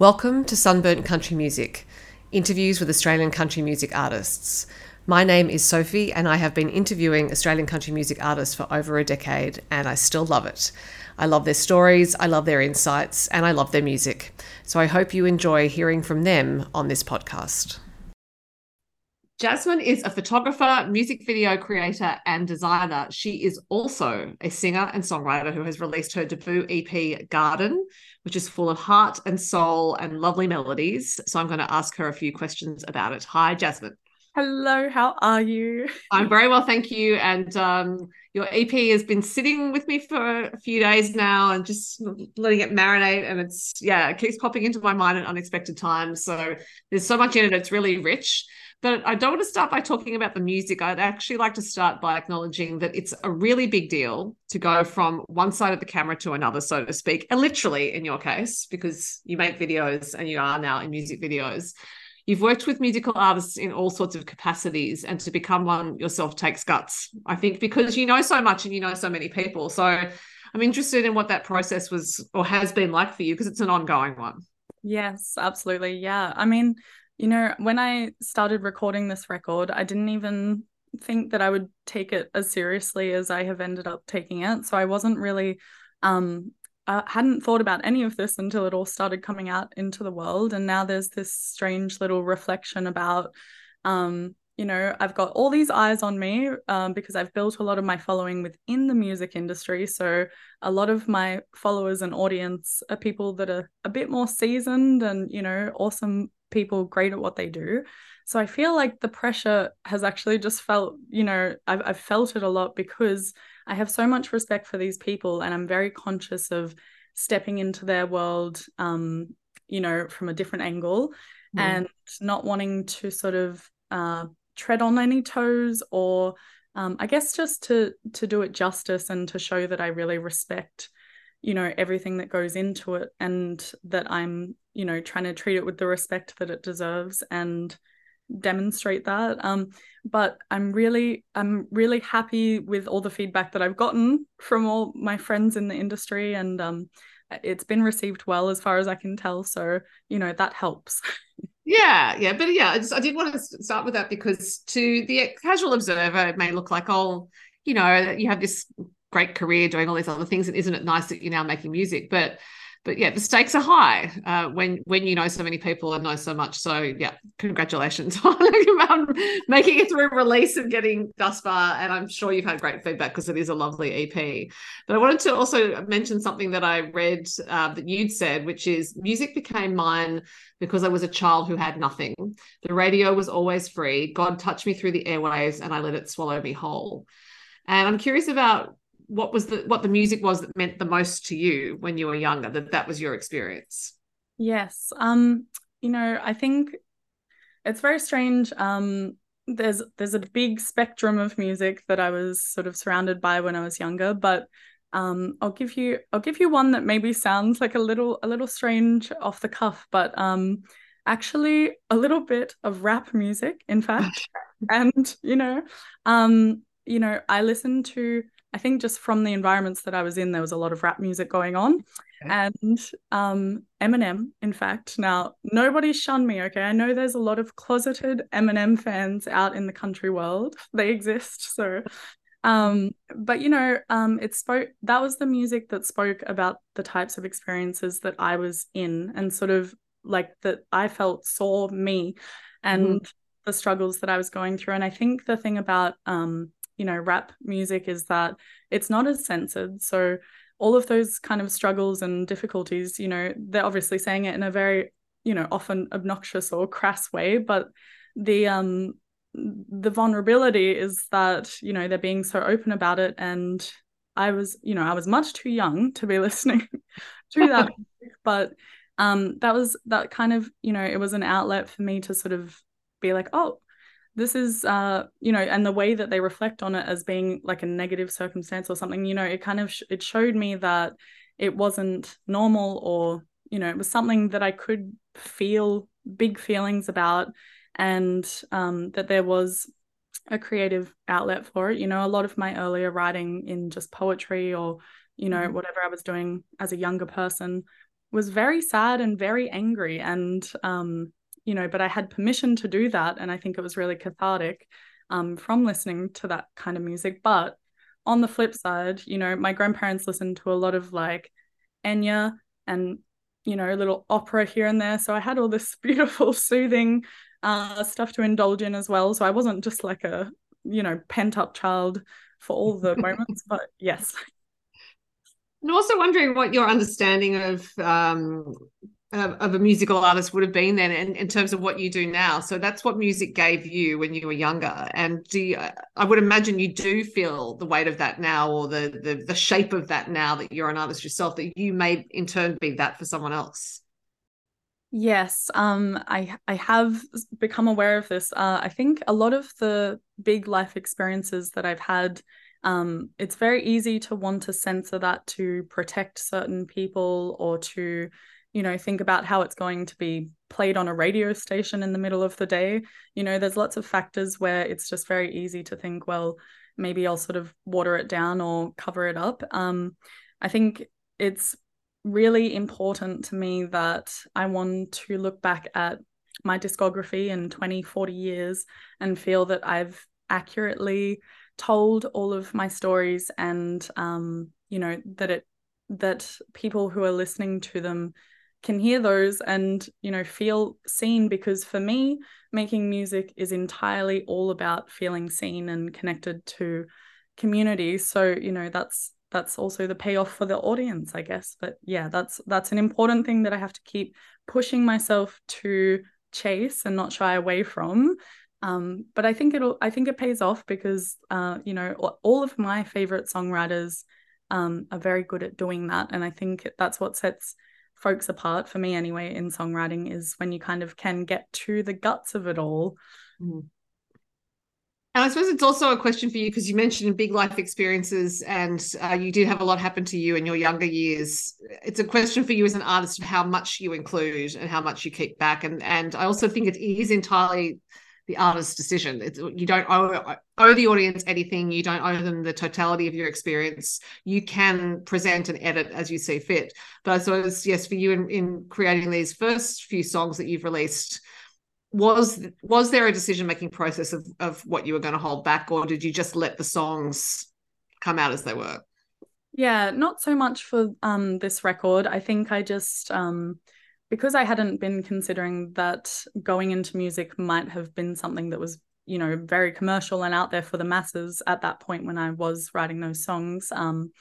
Welcome to Sunburnt Country Music, interviews with Australian country music artists. My name is Sophie, and I have been interviewing Australian country music artists for over a decade, and I still love it. I love their stories, I love their insights, and I love their music. So I hope you enjoy hearing from them on this podcast. Jazmyn is a photographer, music video creator, and designer. She is also a singer and songwriter who has released her debut EP, Garden, which is full of heart and soul and lovely melodies. So I'm going to ask her a few questions about it. Hi, Jazmyn. Hello, how are you? I'm very well, thank you. And um, your EP has been sitting with me for a few days now and just letting it marinate. And it's, yeah, it keeps popping into my mind at unexpected times. So there's so much in it, it's really rich. But I don't want to start by talking about the music. I'd actually like to start by acknowledging that it's a really big deal to go from one side of the camera to another, so to speak, and literally in your case, because you make videos and you are now in music videos. You've worked with musical artists in all sorts of capacities, and to become one yourself takes guts, I think, because you know so much and you know so many people. So I'm interested in what that process was or has been like for you because it's an ongoing one. Yes, absolutely. Yeah. I mean, you know, when I started recording this record, I didn't even think that I would take it as seriously as I have ended up taking it. So I wasn't really um I hadn't thought about any of this until it all started coming out into the world and now there's this strange little reflection about um you know I've got all these eyes on me um, because I've built a lot of my following within the music industry so a lot of my followers and audience are people that are a bit more seasoned and you know awesome people great at what they do. So I feel like the pressure has actually just felt, you know, I've, I've felt it a lot because I have so much respect for these people and I'm very conscious of stepping into their world, um, you know, from a different angle mm. and not wanting to sort of uh, tread on any toes or um, I guess just to to do it justice and to show that I really respect you know everything that goes into it and that i'm you know trying to treat it with the respect that it deserves and demonstrate that. Um but i'm really i'm really happy with all the feedback that i've gotten from all my friends in the industry and um it's been received well as far as i can tell. So you know that helps. Yeah yeah but yeah i just i did want to start with that because to the casual observer it may look like oh you know you have this great career doing all these other things and isn't it nice that you're now making music? But but yeah the stakes are high uh, when when you know so many people and know so much. So yeah congratulations on making it through release and getting thus far and i'm sure you've had great feedback because it is a lovely ep but i wanted to also mention something that i read uh, that you'd said which is music became mine because i was a child who had nothing. The radio was always free. God touched me through the airwaves and i let it swallow me whole. And i'm curious about what was the what the music was that meant the most to you when you were younger that that was your experience? Yes um you know i think it's very strange um there's there's a big spectrum of music that i was sort of surrounded by when i was younger but um i'll give you i'll give you one that maybe sounds like a little a little strange off the cuff but um actually a little bit of rap music in fact. And you know um you know i listen to I think just from the environments that I was in, there was a lot of rap music going on. Okay. And um, Eminem, in fact. Now, nobody shun me, okay? I know there's a lot of closeted Eminem fans out in the country world. They exist. So, um, but you know, um, it spoke, that was the music that spoke about the types of experiences that I was in and sort of like that I felt saw me and mm. the struggles that I was going through. And I think the thing about, um, you know rap music is that it's not as censored. So all of those kind of struggles and difficulties you know they're obviously saying it in a very you know often obnoxious or crass way but the um the vulnerability is that you know they're being so open about it. And i was you know i was much too young to be listening to that but um that was that kind of you know it was an outlet for me to sort of be like oh this is uh you know and the way that they reflect on it as being like a negative circumstance or something you know it kind of sh- it showed me that it wasn't normal or you know it was something that i could feel big feelings about and um that there was a creative outlet for it you know a lot of my earlier writing in just poetry or you know mm-hmm. whatever i was doing as a younger person was very sad and very angry and um you know but I had permission to do that and I think it was really cathartic um from listening to that kind of music. But on the flip side you know my grandparents listened to a lot of like Enya and you know a little opera here and there. So I had all this beautiful soothing uh stuff to indulge in as well. So I wasn't just like a you know pent up child for all the moments but yes. And also wondering what your understanding of um, of a musical artist would have been then in, in terms of what you do now. So that's what music gave you when you were younger. And do you, I would imagine you do feel the weight of that now or the, the the shape of that now that you're an artist yourself, that you may in turn be that for someone else. Yes, um, I I have become aware of this. Uh, I think a lot of the big life experiences that I've had um, it's very easy to want to censor that to protect certain people or to you know think about how it's going to be played on a radio station in the middle of the day. You know there's lots of factors where it's just very easy to think well maybe i'll sort of water it down or cover it up. Um, i think it's really important to me that i want to look back at my discography in 20 40 years and feel that i've accurately told all of my stories and um, you know that it that people who are listening to them can hear those and you know feel seen because for me making music is entirely all about feeling seen and connected to community. So you know that's that's also the payoff for the audience i guess. But yeah that's that's an important thing that i have to keep pushing myself to chase and not shy away from. Um, but I think it'll I think it pays off because uh, you know all of my favorite songwriters um, are very good at doing that, and I think that's what sets folks apart for me anyway in songwriting is when you kind of can get to the guts of it all. Mm. And I suppose it's also a question for you because you mentioned big life experiences and uh, you did have a lot happen to you in your younger years. It's a question for you as an artist of how much you include and how much you keep back. And and I also think it is entirely the artist's decision. It's, you don't owe, owe the audience anything. You don't owe them the totality of your experience. You can present and edit as you see fit. But I suppose, yes, for you in, in creating these first few songs that you've released, was was there a decision making process of of what you were going to hold back, or did you just let the songs come out as they were? Yeah, not so much for um this record. I think I just um because I hadn't been considering that going into music might have been something that was, you know, very commercial and out there for the masses at that point when I was writing those songs. Um,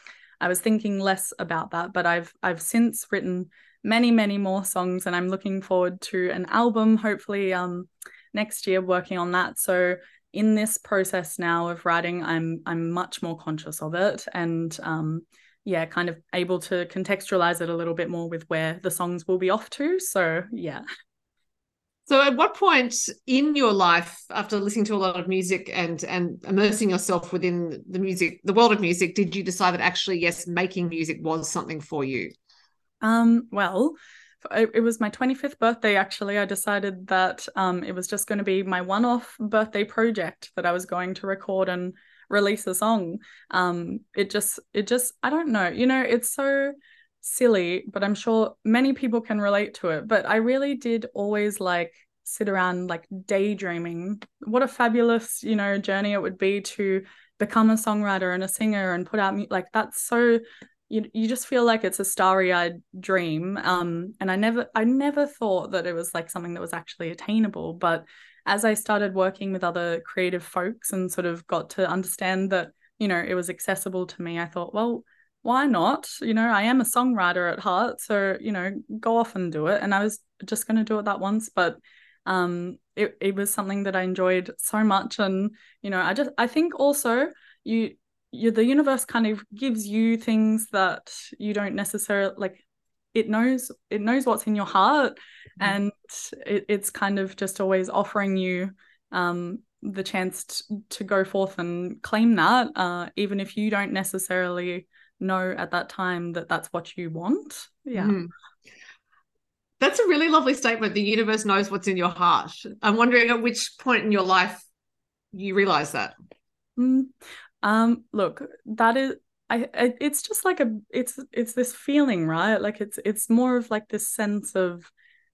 I was thinking less about that, but I've I've since written many, many more songs, and I'm looking forward to an album, hopefully um, next year, working on that. So in this process now of writing, I'm I'm much more conscious of it, and um, yeah, kind of able to contextualize it a little bit more with where the songs will be off to. So, yeah. So, at what point in your life, after listening to a lot of music and and immersing yourself within the music, the world of music, did you decide that actually, yes, making music was something for you? Um, well, it, was my 25th birthday actually i decided that um, it was just going to be my one-off birthday project that i was going to record and release a song. Um it just it just i don't know. You know it's so silly but i'm sure many people can relate to it. But i really did always like sit around like daydreaming. What a fabulous you know journey it would be to become a songwriter and a singer and put out like that's so you, you just feel like it's a starry-eyed dream. Um and i never i never thought that it was like something that was actually attainable but as I started working with other creative folks and sort of got to understand that, you know, it was accessible to me, I thought, well, why not? You know, I am a songwriter at heart, so you know, go off and do it. And I was just going to do it that once, but um, it it was something that I enjoyed so much, and you know, I just I think also you you the universe kind of gives you things that you don't necessarily like it knows it knows what's in your heart mm-hmm. and it, it's kind of just always offering you um, the chance t- to go forth and claim that uh, even if you don't necessarily know at that time that that's what you want yeah mm. that's a really lovely statement the universe knows what's in your heart i'm wondering at which point in your life you realize that mm. um look that is I, I it's just like a it's it's this feeling right? Like it's it's more of like this sense of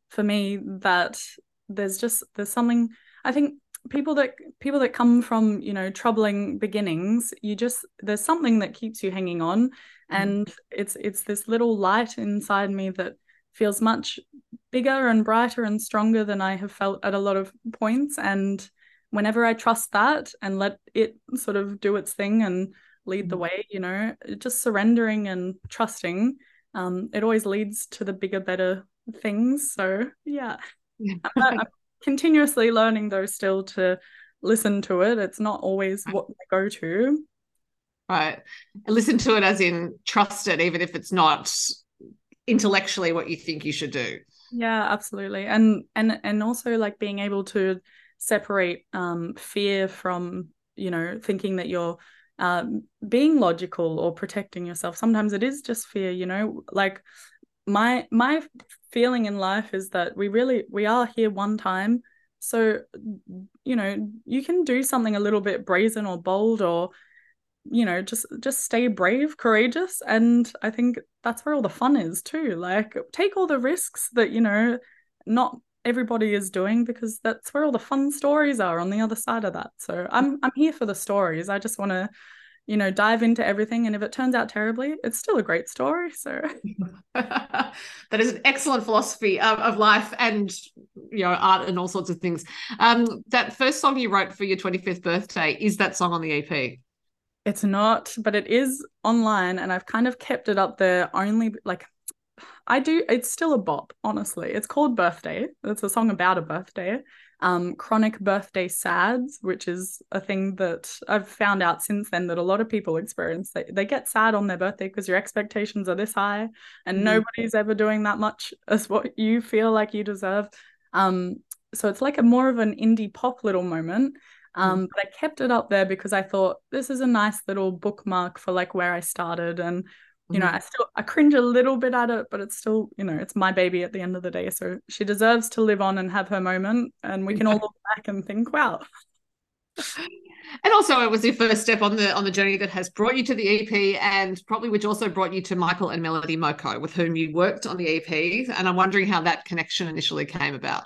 for me that there's just there's something i think people that people that come from you know troubling beginnings you just there's something that keeps you hanging on. Mm-hmm. and it's it's this little light inside me that feels much bigger and brighter and stronger than i have felt at a lot of points. And whenever i trust that and let it sort of do its thing and lead the mm-hmm. way you know just surrendering and trusting um it always leads to the bigger better things. So yeah. I'm, I'm continuously learning though still to listen to it. It's not always what I go to. Right. Listen to it as in trust it even if it's not intellectually what you think you should do. Yeah absolutely. And and and also like being able to separate um fear from you know thinking that you're um, being logical or protecting yourself sometimes it is just fear you know? Like my my feeling in life is that we really we are here one time. So you know you can do something a little bit brazen or bold or you know just just stay brave courageous. And i think that's where all the fun is too. Like take all the risks that you know not everybody is doing because that's where all the fun stories are on the other side of that so i'm i'm here for the stories i just want to you know, dive into everything. And if it turns out terribly, it's still a great story. So that is an excellent philosophy of, of, life and, you know, art and all sorts of things. Um, that first song you wrote for your 25th birthday, is that song on the EP? It's not, but it is online and I've kind of kept it up there only like I do it's still a bop, honestly. It's called Birthday. It's a song about a birthday um, chronic birthday sads, which is a thing that I've found out since then that a lot of people experience. They, they get sad on their birthday because your expectations are this high and mm-hmm. nobody's ever doing that much as what you feel like you deserve. Um, so it's like a more of an indie pop little moment. Um, mm-hmm. but I kept it up there because I thought this is a nice little bookmark for like where I started and you know mm-hmm. i still i cringe a little bit at it but it's still you know it's my baby at the end of the day so she deserves to live on and have her moment and we can all look back and think wow. And also it was your first step on the on the journey that has brought you to the ep and probably which also brought you to michael and melody moko with whom you worked on the ep and i'm wondering how that connection initially came about.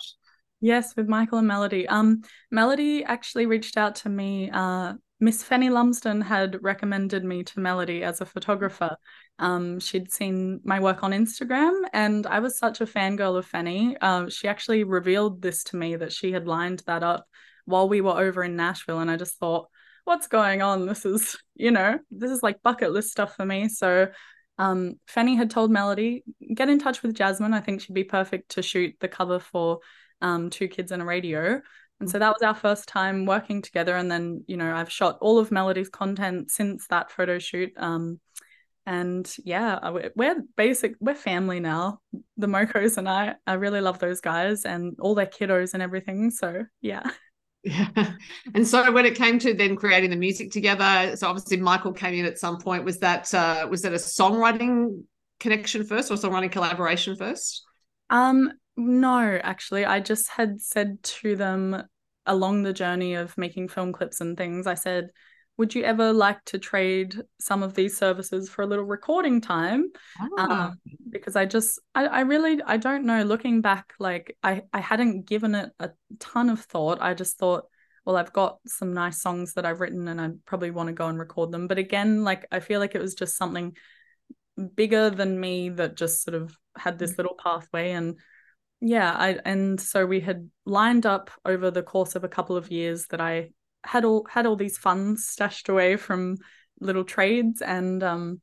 Yes with michael and melody. Um melody actually reached out to me uh Miss Fanny Lumsden had recommended me to Melody as a photographer. Um, she'd seen my work on Instagram, and I was such a fangirl of Fanny. Uh, she actually revealed this to me that she had lined that up while we were over in Nashville, and I just thought, what's going on? This is, you know, this is like bucket list stuff for me. So um, Fanny had told Melody, get in touch with Jazmyn. I think she'd be perfect to shoot the cover for um, Two Kids and a Radio. And so that was our first time working together. And then, you know, I've shot all of Melody's content since that photo shoot. Um, and yeah, we're basic, we're family now. The Mokos and I, I really love those guys and all their kiddos and everything. So yeah. Yeah. And so when it came to then creating the music together, so obviously Michael came in at some point. Was that uh was that a songwriting connection first or songwriting collaboration first? Um, no, actually. I just had said to them along the journey of making film clips and things, I said, would you ever like to trade some of these services for a little recording time ah. um, because i just I, I really i don't know looking back like i i hadn't given it a ton of thought i just thought well i've got some nice songs that i've written and i probably want to go and record them but again like i feel like it was just something bigger than me that just sort of had this mm. little pathway and yeah i and so we had lined up over the course of a couple of years that i had all had all these funds stashed away from little trades and um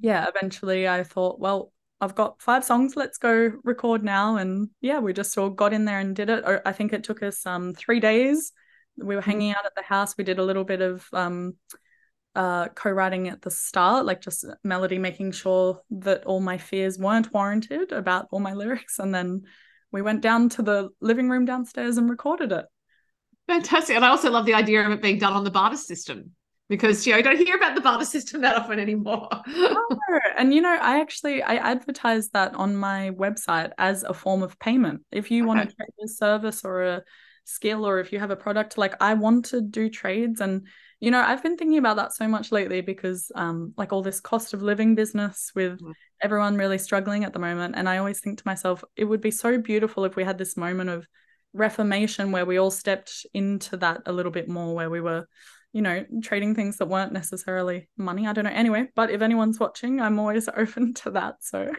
yeah eventually i thought well i've got five songs let's go record now. And yeah we just all got in there and did it. I think it took us um three days. We were mm-hmm. hanging out at the house. We did a little bit of um uh, co-writing at the start, like just melody, making sure that all my fears weren't warranted about all my lyrics, and then we went down to the living room downstairs and recorded it. Fantastic. And I also love the idea of it being done on the barter system because you know you don't hear about the barter system that often anymore. oh, and you know, I actually I advertise that on my website as a form of payment. If you okay. want to trade a service or a skill or if you have a product, like I want to do trades and you know, I've been thinking about that so much lately because um like all this cost of living business with mm. everyone really struggling at the moment. And I always think to myself, it would be so beautiful if we had this moment of reformation where we all stepped into that a little bit more, where we were, you know, trading things that weren't necessarily money. I don't know. Anyway, but if anyone's watching, I'm always open to that. So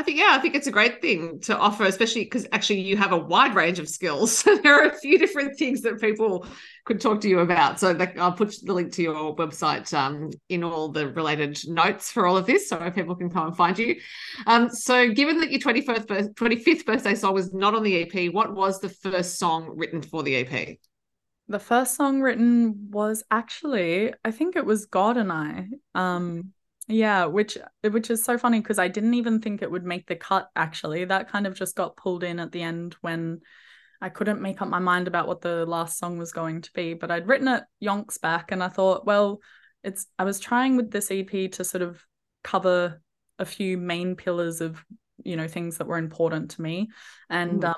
I think, yeah, I think it's a great thing to offer, especially because actually you have a wide range of skills. there are a few different things that people could talk to you about. So I'll put the link to your website um, in all the related notes for all of this so people can come and find you. Um, so, given that your 21st, 25th birthday song was not on the EP, what was the first song written for the EP? The first song written was actually, I think it was God and I. Um, yeah, which which is so funny because I didn't even think it would make the cut actually. That kind of just got pulled in at the end when I couldn't make up my mind about what the last song was going to be. But I'd written it yonks back and I thought, well, it's I was trying with this EP to sort of cover a few main pillars of, you know, things that were important to me. And um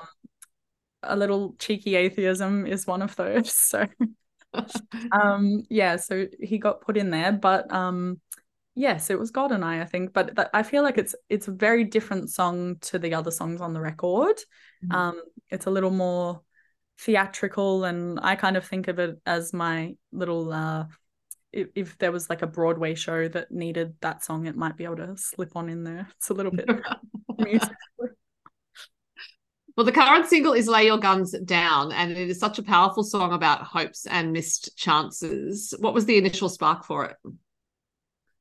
a little cheeky atheism is one of those. So um yeah, so he got put in there. But um Yes, it was God and I, I think, but that, I feel like it's it's a very different song to the other songs on the record. Mm-hmm. Um, it's a little more theatrical, and I kind of think of it as my little. Uh, if, if there was like a Broadway show that needed that song, it might be able to slip on in there. It's a little bit. Well, the current single is Lay Your Guns Down, and it is such a powerful song about hopes and missed chances. What was the initial spark for it?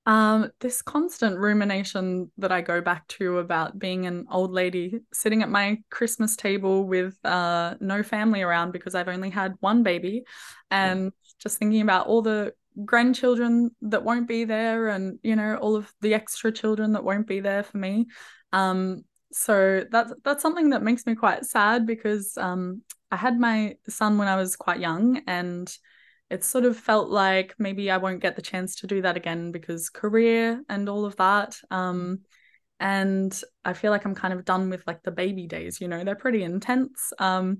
Um, this constant rumination that I go back to about being an old lady sitting at my Christmas table with uh, no family around because I've only had one baby, and just thinking about all the grandchildren that won't be there, and you know all of the extra children that won't be there for me. Um, so that's that's something that makes me quite sad because um, I had my son when I was quite young, and it sort of felt like maybe I won't get the chance to do that again because career and all of that. Um, and I feel like I'm kind of done with like the baby days, you know, they're pretty intense. Um,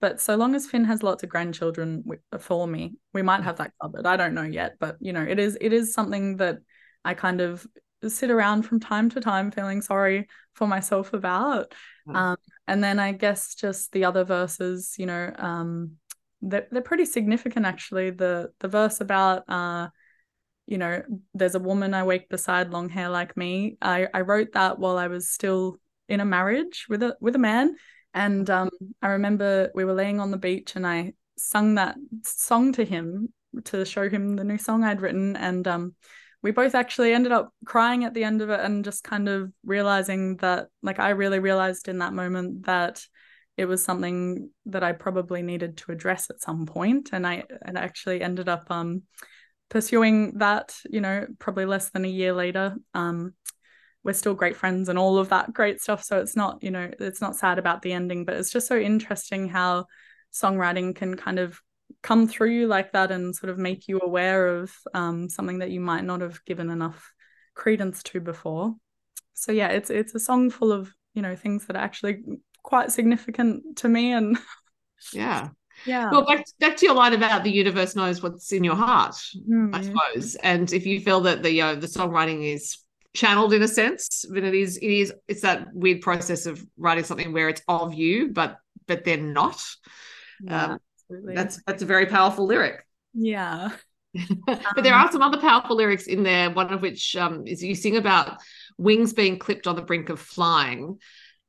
but so long as Finn has lots of grandchildren for me, we might have that covered. I don't know yet, but you know, it is it is something that I kind of sit around from time to time feeling sorry for myself about. Um, and then I guess just the other verses, you know, um, they're, they're pretty significant actually. The the verse about uh you know there's a woman i wake beside long hair like me. I i wrote that while i was still in a marriage with a with a man. And um i remember we were laying on the beach and i sung that song to him to show him the new song i'd written. And um we both actually ended up crying at the end of it and just kind of realizing that like i really realized in that moment that it was something that I probably needed to address at some point, and I and actually ended up um, pursuing that. You know, probably less than a year later. Um, we're still great friends and all of that great stuff. So it's not, you know, it's not sad about the ending, but it's just so interesting how songwriting can kind of come through you like that and sort of make you aware of um, something that you might not have given enough credence to before. So yeah, it's it's a song full of you know things that actually quite significant to me and yeah. Yeah. Well back, back to your line about the universe knows what's in your heart mm. i suppose. And if you feel that the you know, the songwriting is channeled in a sense but it is it is it's that weird process of writing something where it's of you but but they're not. Yeah, um, that's that's a very powerful lyric. Yeah. But there are some other powerful lyrics in there one of which um, is you sing about wings being clipped on the brink of flying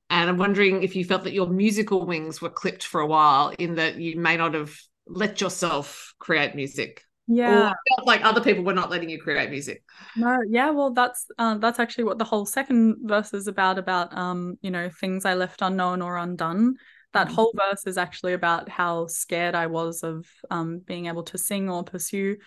and I'm wondering if you felt that your musical wings were clipped for a while, in that you may not have let yourself create music. Yeah, felt like other people were not letting you create music. No, yeah, well, that's uh, that's actually what the whole second verse is about. About um, you know, things I left unknown or undone. That mm-hmm. whole verse is actually about how scared I was of um being able to sing or pursue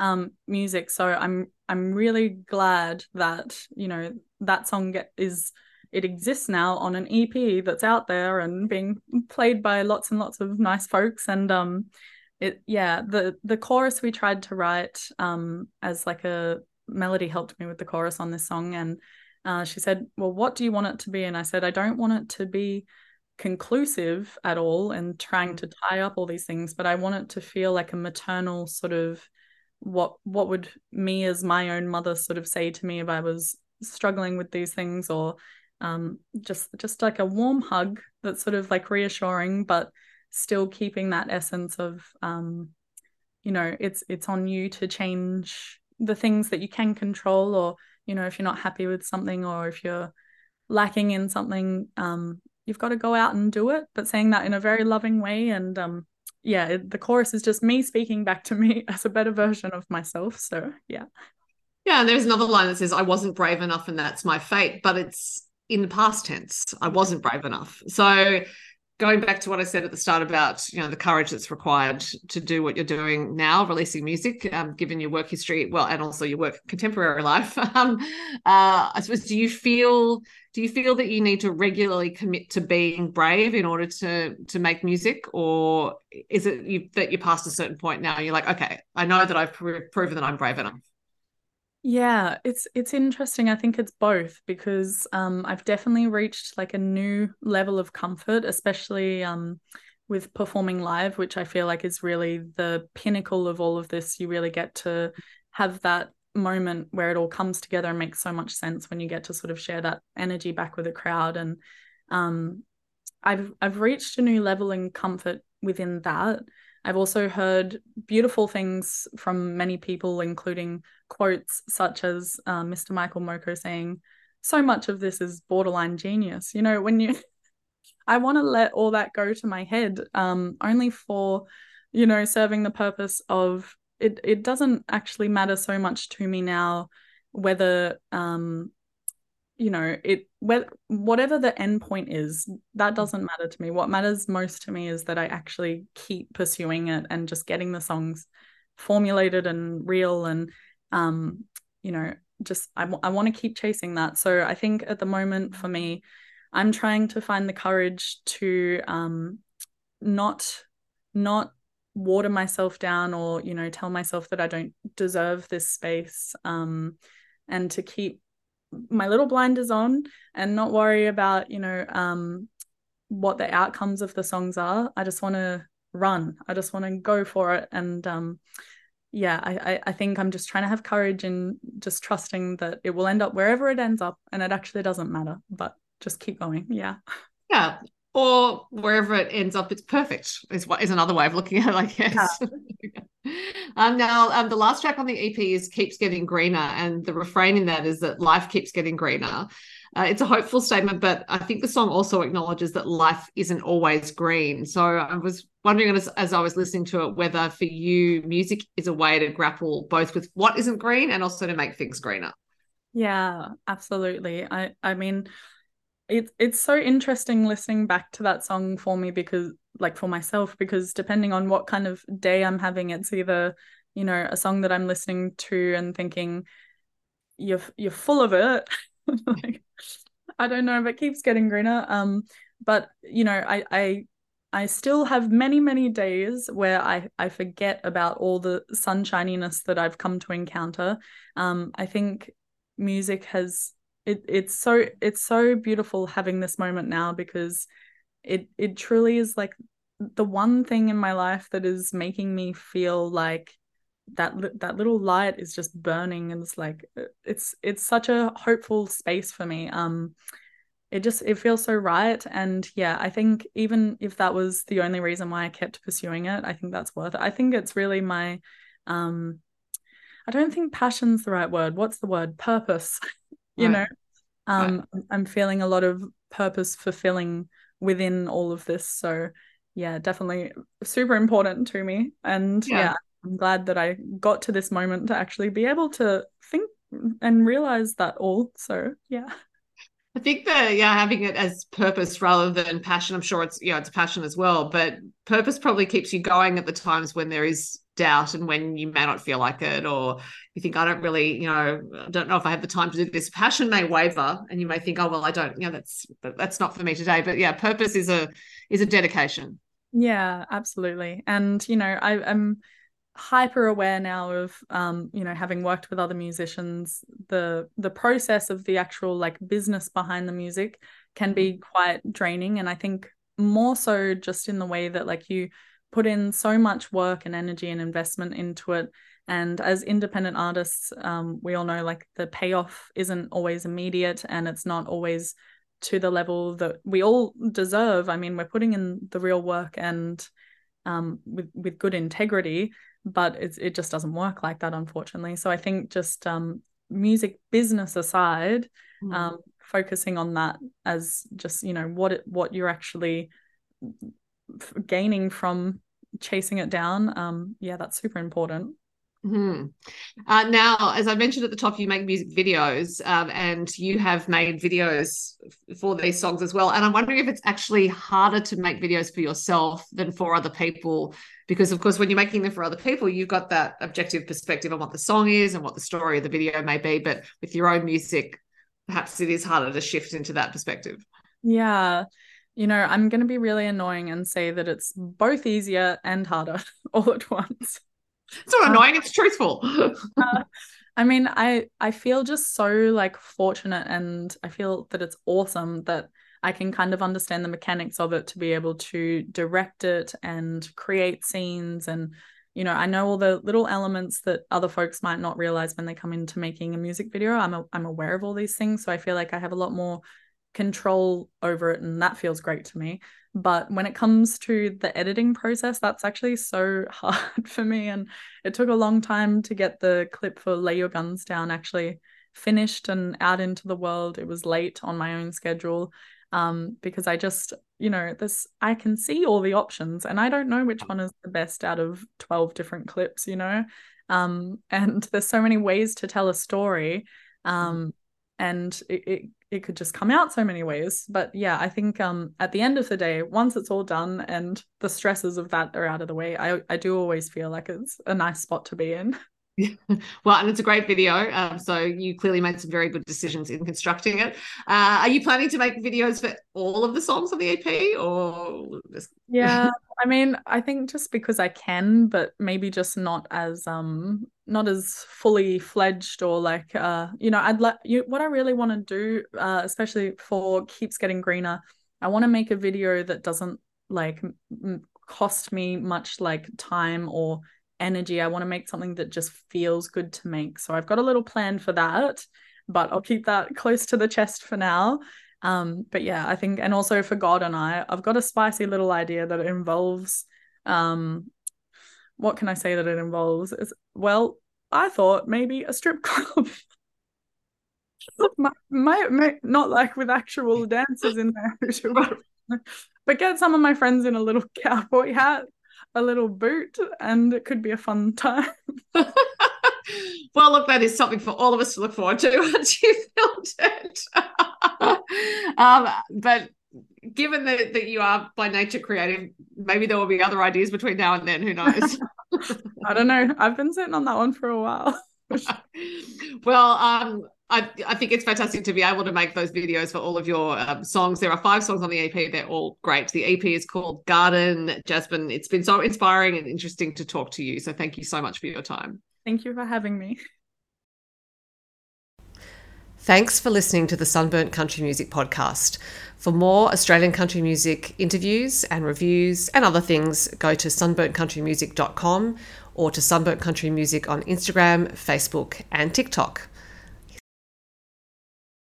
um music. So I'm I'm really glad that you know that song get, is it exists now on an EP that's out there and being played by lots and lots of nice folks. And um it yeah the the chorus we tried to write um as like a melody helped me with the chorus on this song. And uh, she said well what do you want it to be? And i said i don't want it to be conclusive at all and trying to tie up all these things but i want it to feel like a maternal sort of what what would me as my own mother sort of say to me if I was struggling with these things or um, just just like a warm hug that's sort of like reassuring but still keeping that essence of um, you know it's it's on you to change the things that you can control or you know if you're not happy with something or if you're lacking in something um, you've got to go out and do it. But saying that in a very loving way and um, yeah the chorus is just me speaking back to me as a better version of myself. So yeah. Yeah and there's another line that says i wasn't brave enough and that's my fate but it's in the past tense i wasn't brave enough so going back to what I said at the start about you know the courage that's required to do what you're doing now, releasing music, um, given your work history, well, and also your work contemporary life. Um, uh, I suppose, do you feel do you feel that you need to regularly commit to being brave in order to to make music, or is it you, that you're past a certain point now? You're like, okay, I know that I've proven that I'm brave enough. Yeah, it's it's interesting. I think it's both because um, I've definitely reached like a new level of comfort, especially um, with performing live, which I feel like is really the pinnacle of all of this. You really get to have that moment where it all comes together and makes so much sense when you get to sort of share that energy back with a crowd. And um, I've I've reached a new level in comfort within that. I've also heard beautiful things from many people, including quotes such as uh, Mr. Michael Moko saying, So much of this is borderline genius. You know, when you, I want to let all that go to my head, um, only for, you know, serving the purpose of it, it doesn't actually matter so much to me now whether um you know it whatever the end point is that mm. doesn't matter to me what matters most to me is that i actually keep pursuing it and just getting the songs formulated and real and um you know just I, I want to keep chasing that so i think at the moment for me i'm trying to find the courage to um not not water myself down or you know tell myself that i don't deserve this space um and to keep my little blinders on and not worry about you know um what the outcomes of the songs are i just want to run i just want to go for it and um yeah I, I think i'm just trying to have courage and just trusting that it will end up wherever it ends up and it actually doesn't matter but just keep going yeah yeah or wherever it ends up, it's perfect. Is what is another way of looking at it, I guess. Yeah. um, now, um, the last track on the EP is "Keeps Getting Greener," and the refrain in that is that life keeps getting greener. Uh, it's a hopeful statement, but I think the song also acknowledges that life isn't always green. So I was wondering, as, as I was listening to it, whether for you, music is a way to grapple both with what isn't green and also to make things greener. Yeah, absolutely. I I mean it's it's so interesting listening back to that song for me because like for myself because depending on what kind of day I'm having it's either you know a song that I'm listening to and thinking you're you're full of it. Like I don't know if it keeps getting greener um but you know I I I still have many many days where I I forget about all the sunshininess that I've come to encounter. Um I think music has it it's so it's so beautiful having this moment now because it it truly is like the one thing in my life that is making me feel like that that little light is just burning and it's like it's it's such a hopeful space for me. Um it just it feels so right. And yeah i think even if that was the only reason why i kept pursuing it i think that's worth it. I think it's really my um i don't think passion's the right word. What's the word? Purpose you right. know? Um right. i'm feeling a lot of purpose fulfilling within all of this so yeah definitely super important to me and yeah. yeah i'm glad that i got to this moment to actually be able to think and realize that all so yeah I think that yeah, having it as purpose rather than passion. I'm sure it's yeah, it's passion as well, but purpose probably keeps you going at the times when there is doubt and when you may not feel like it, or you think I don't really, you know, I don't know if I have the time to do this. Passion may waver, and you may think, oh well, I don't, you know, that's that's not for me today. But yeah, purpose is a is a dedication. Yeah, absolutely. And you know, I, I'm hyper aware now of um you know having worked with other musicians the the process of the actual like business behind the music can be mm-hmm. quite draining and i think more so just in the way that like you put in so much work and energy and investment into it. And as independent artists um, we all know like the payoff isn't always immediate and it's not always to the level that we all deserve. I mean we're putting in the real work and um, with with good integrity but it's, it just doesn't work like that unfortunately. So i think just um, music business aside mm. um, focusing on that as just you know what it, what you're actually gaining from chasing it down um yeah that's super important Hmm. Uh, now, as I mentioned at the top, you make music videos um, and you have made videos for these songs as well. And I'm wondering if it's actually harder to make videos for yourself than for other people. Because, of course, when you're making them for other people, you've got that objective perspective on what the song is and what the story of the video may be. But with your own music, perhaps it is harder to shift into that perspective. Yeah. You know, I'm going to be really annoying and say that it's both easier and harder all at once. It's not annoying, it's truthful. uh, I mean, I I feel just so like fortunate and I feel that it's awesome that I can kind of understand the mechanics of it to be able to direct it and create scenes and you know, I know all the little elements that other folks might not realize when they come into making a music video. I'm a, I'm aware of all these things, so I feel like I have a lot more control over it and that feels great to me. But when it comes to the editing process that's actually so hard for me and it took a long time to get the clip for lay your guns down actually finished and out into the world. It was late on my own schedule um, because i just you know this i can see all the options and i don't know which one is the best out of 12 different clips you know? Um, and there's so many ways to tell a story. Um, and it, it, it could just come out so many ways but yeah i think um at the end of the day once it's all done and the stresses of that are out of the way i i do always feel like it's a nice spot to be in yeah. well, and it's a great video. Um, so you clearly made some very good decisions in constructing it. Uh, are you planning to make videos for all of the songs on the EP, or just... yeah? I mean, I think just because I can, but maybe just not as um not as fully fledged or like uh you know I'd like you what I really want to do uh especially for keeps getting greener I want to make a video that doesn't like m- cost me much like time or energy. I want to make something that just feels good to make. So I've got a little plan for that but I'll keep that close to the chest for now um but yeah I think and also for God and I I've got a spicy little idea that it involves um what can I say that it involves? Well, I thought maybe a strip club. my, my, my, not like with actual dancers in there, but get some of my friends in a little cowboy hat, a little boot, and it could be a fun time. well, look, that is something for all of us to look forward to once you filmed it. Um, but given that, that you are by nature creative, maybe there will be other ideas between now and then. Who knows? I don't know. I've been sitting on that one for a while. well, um, I, I think it's fantastic to be able to make those videos for all of your um, songs. There are five songs on the EP. They're all great. The EP is called Garden. Jazmyn, it's been so inspiring and interesting to talk to you. So thank you so much for your time. Thank you for having me. Thanks for listening to the Sunburnt Country Music Podcast. For more Australian country music interviews and reviews and other things, go to sunburntcountrymusic.com or to Sunburnt Country Music on Instagram, Facebook, and TikTok.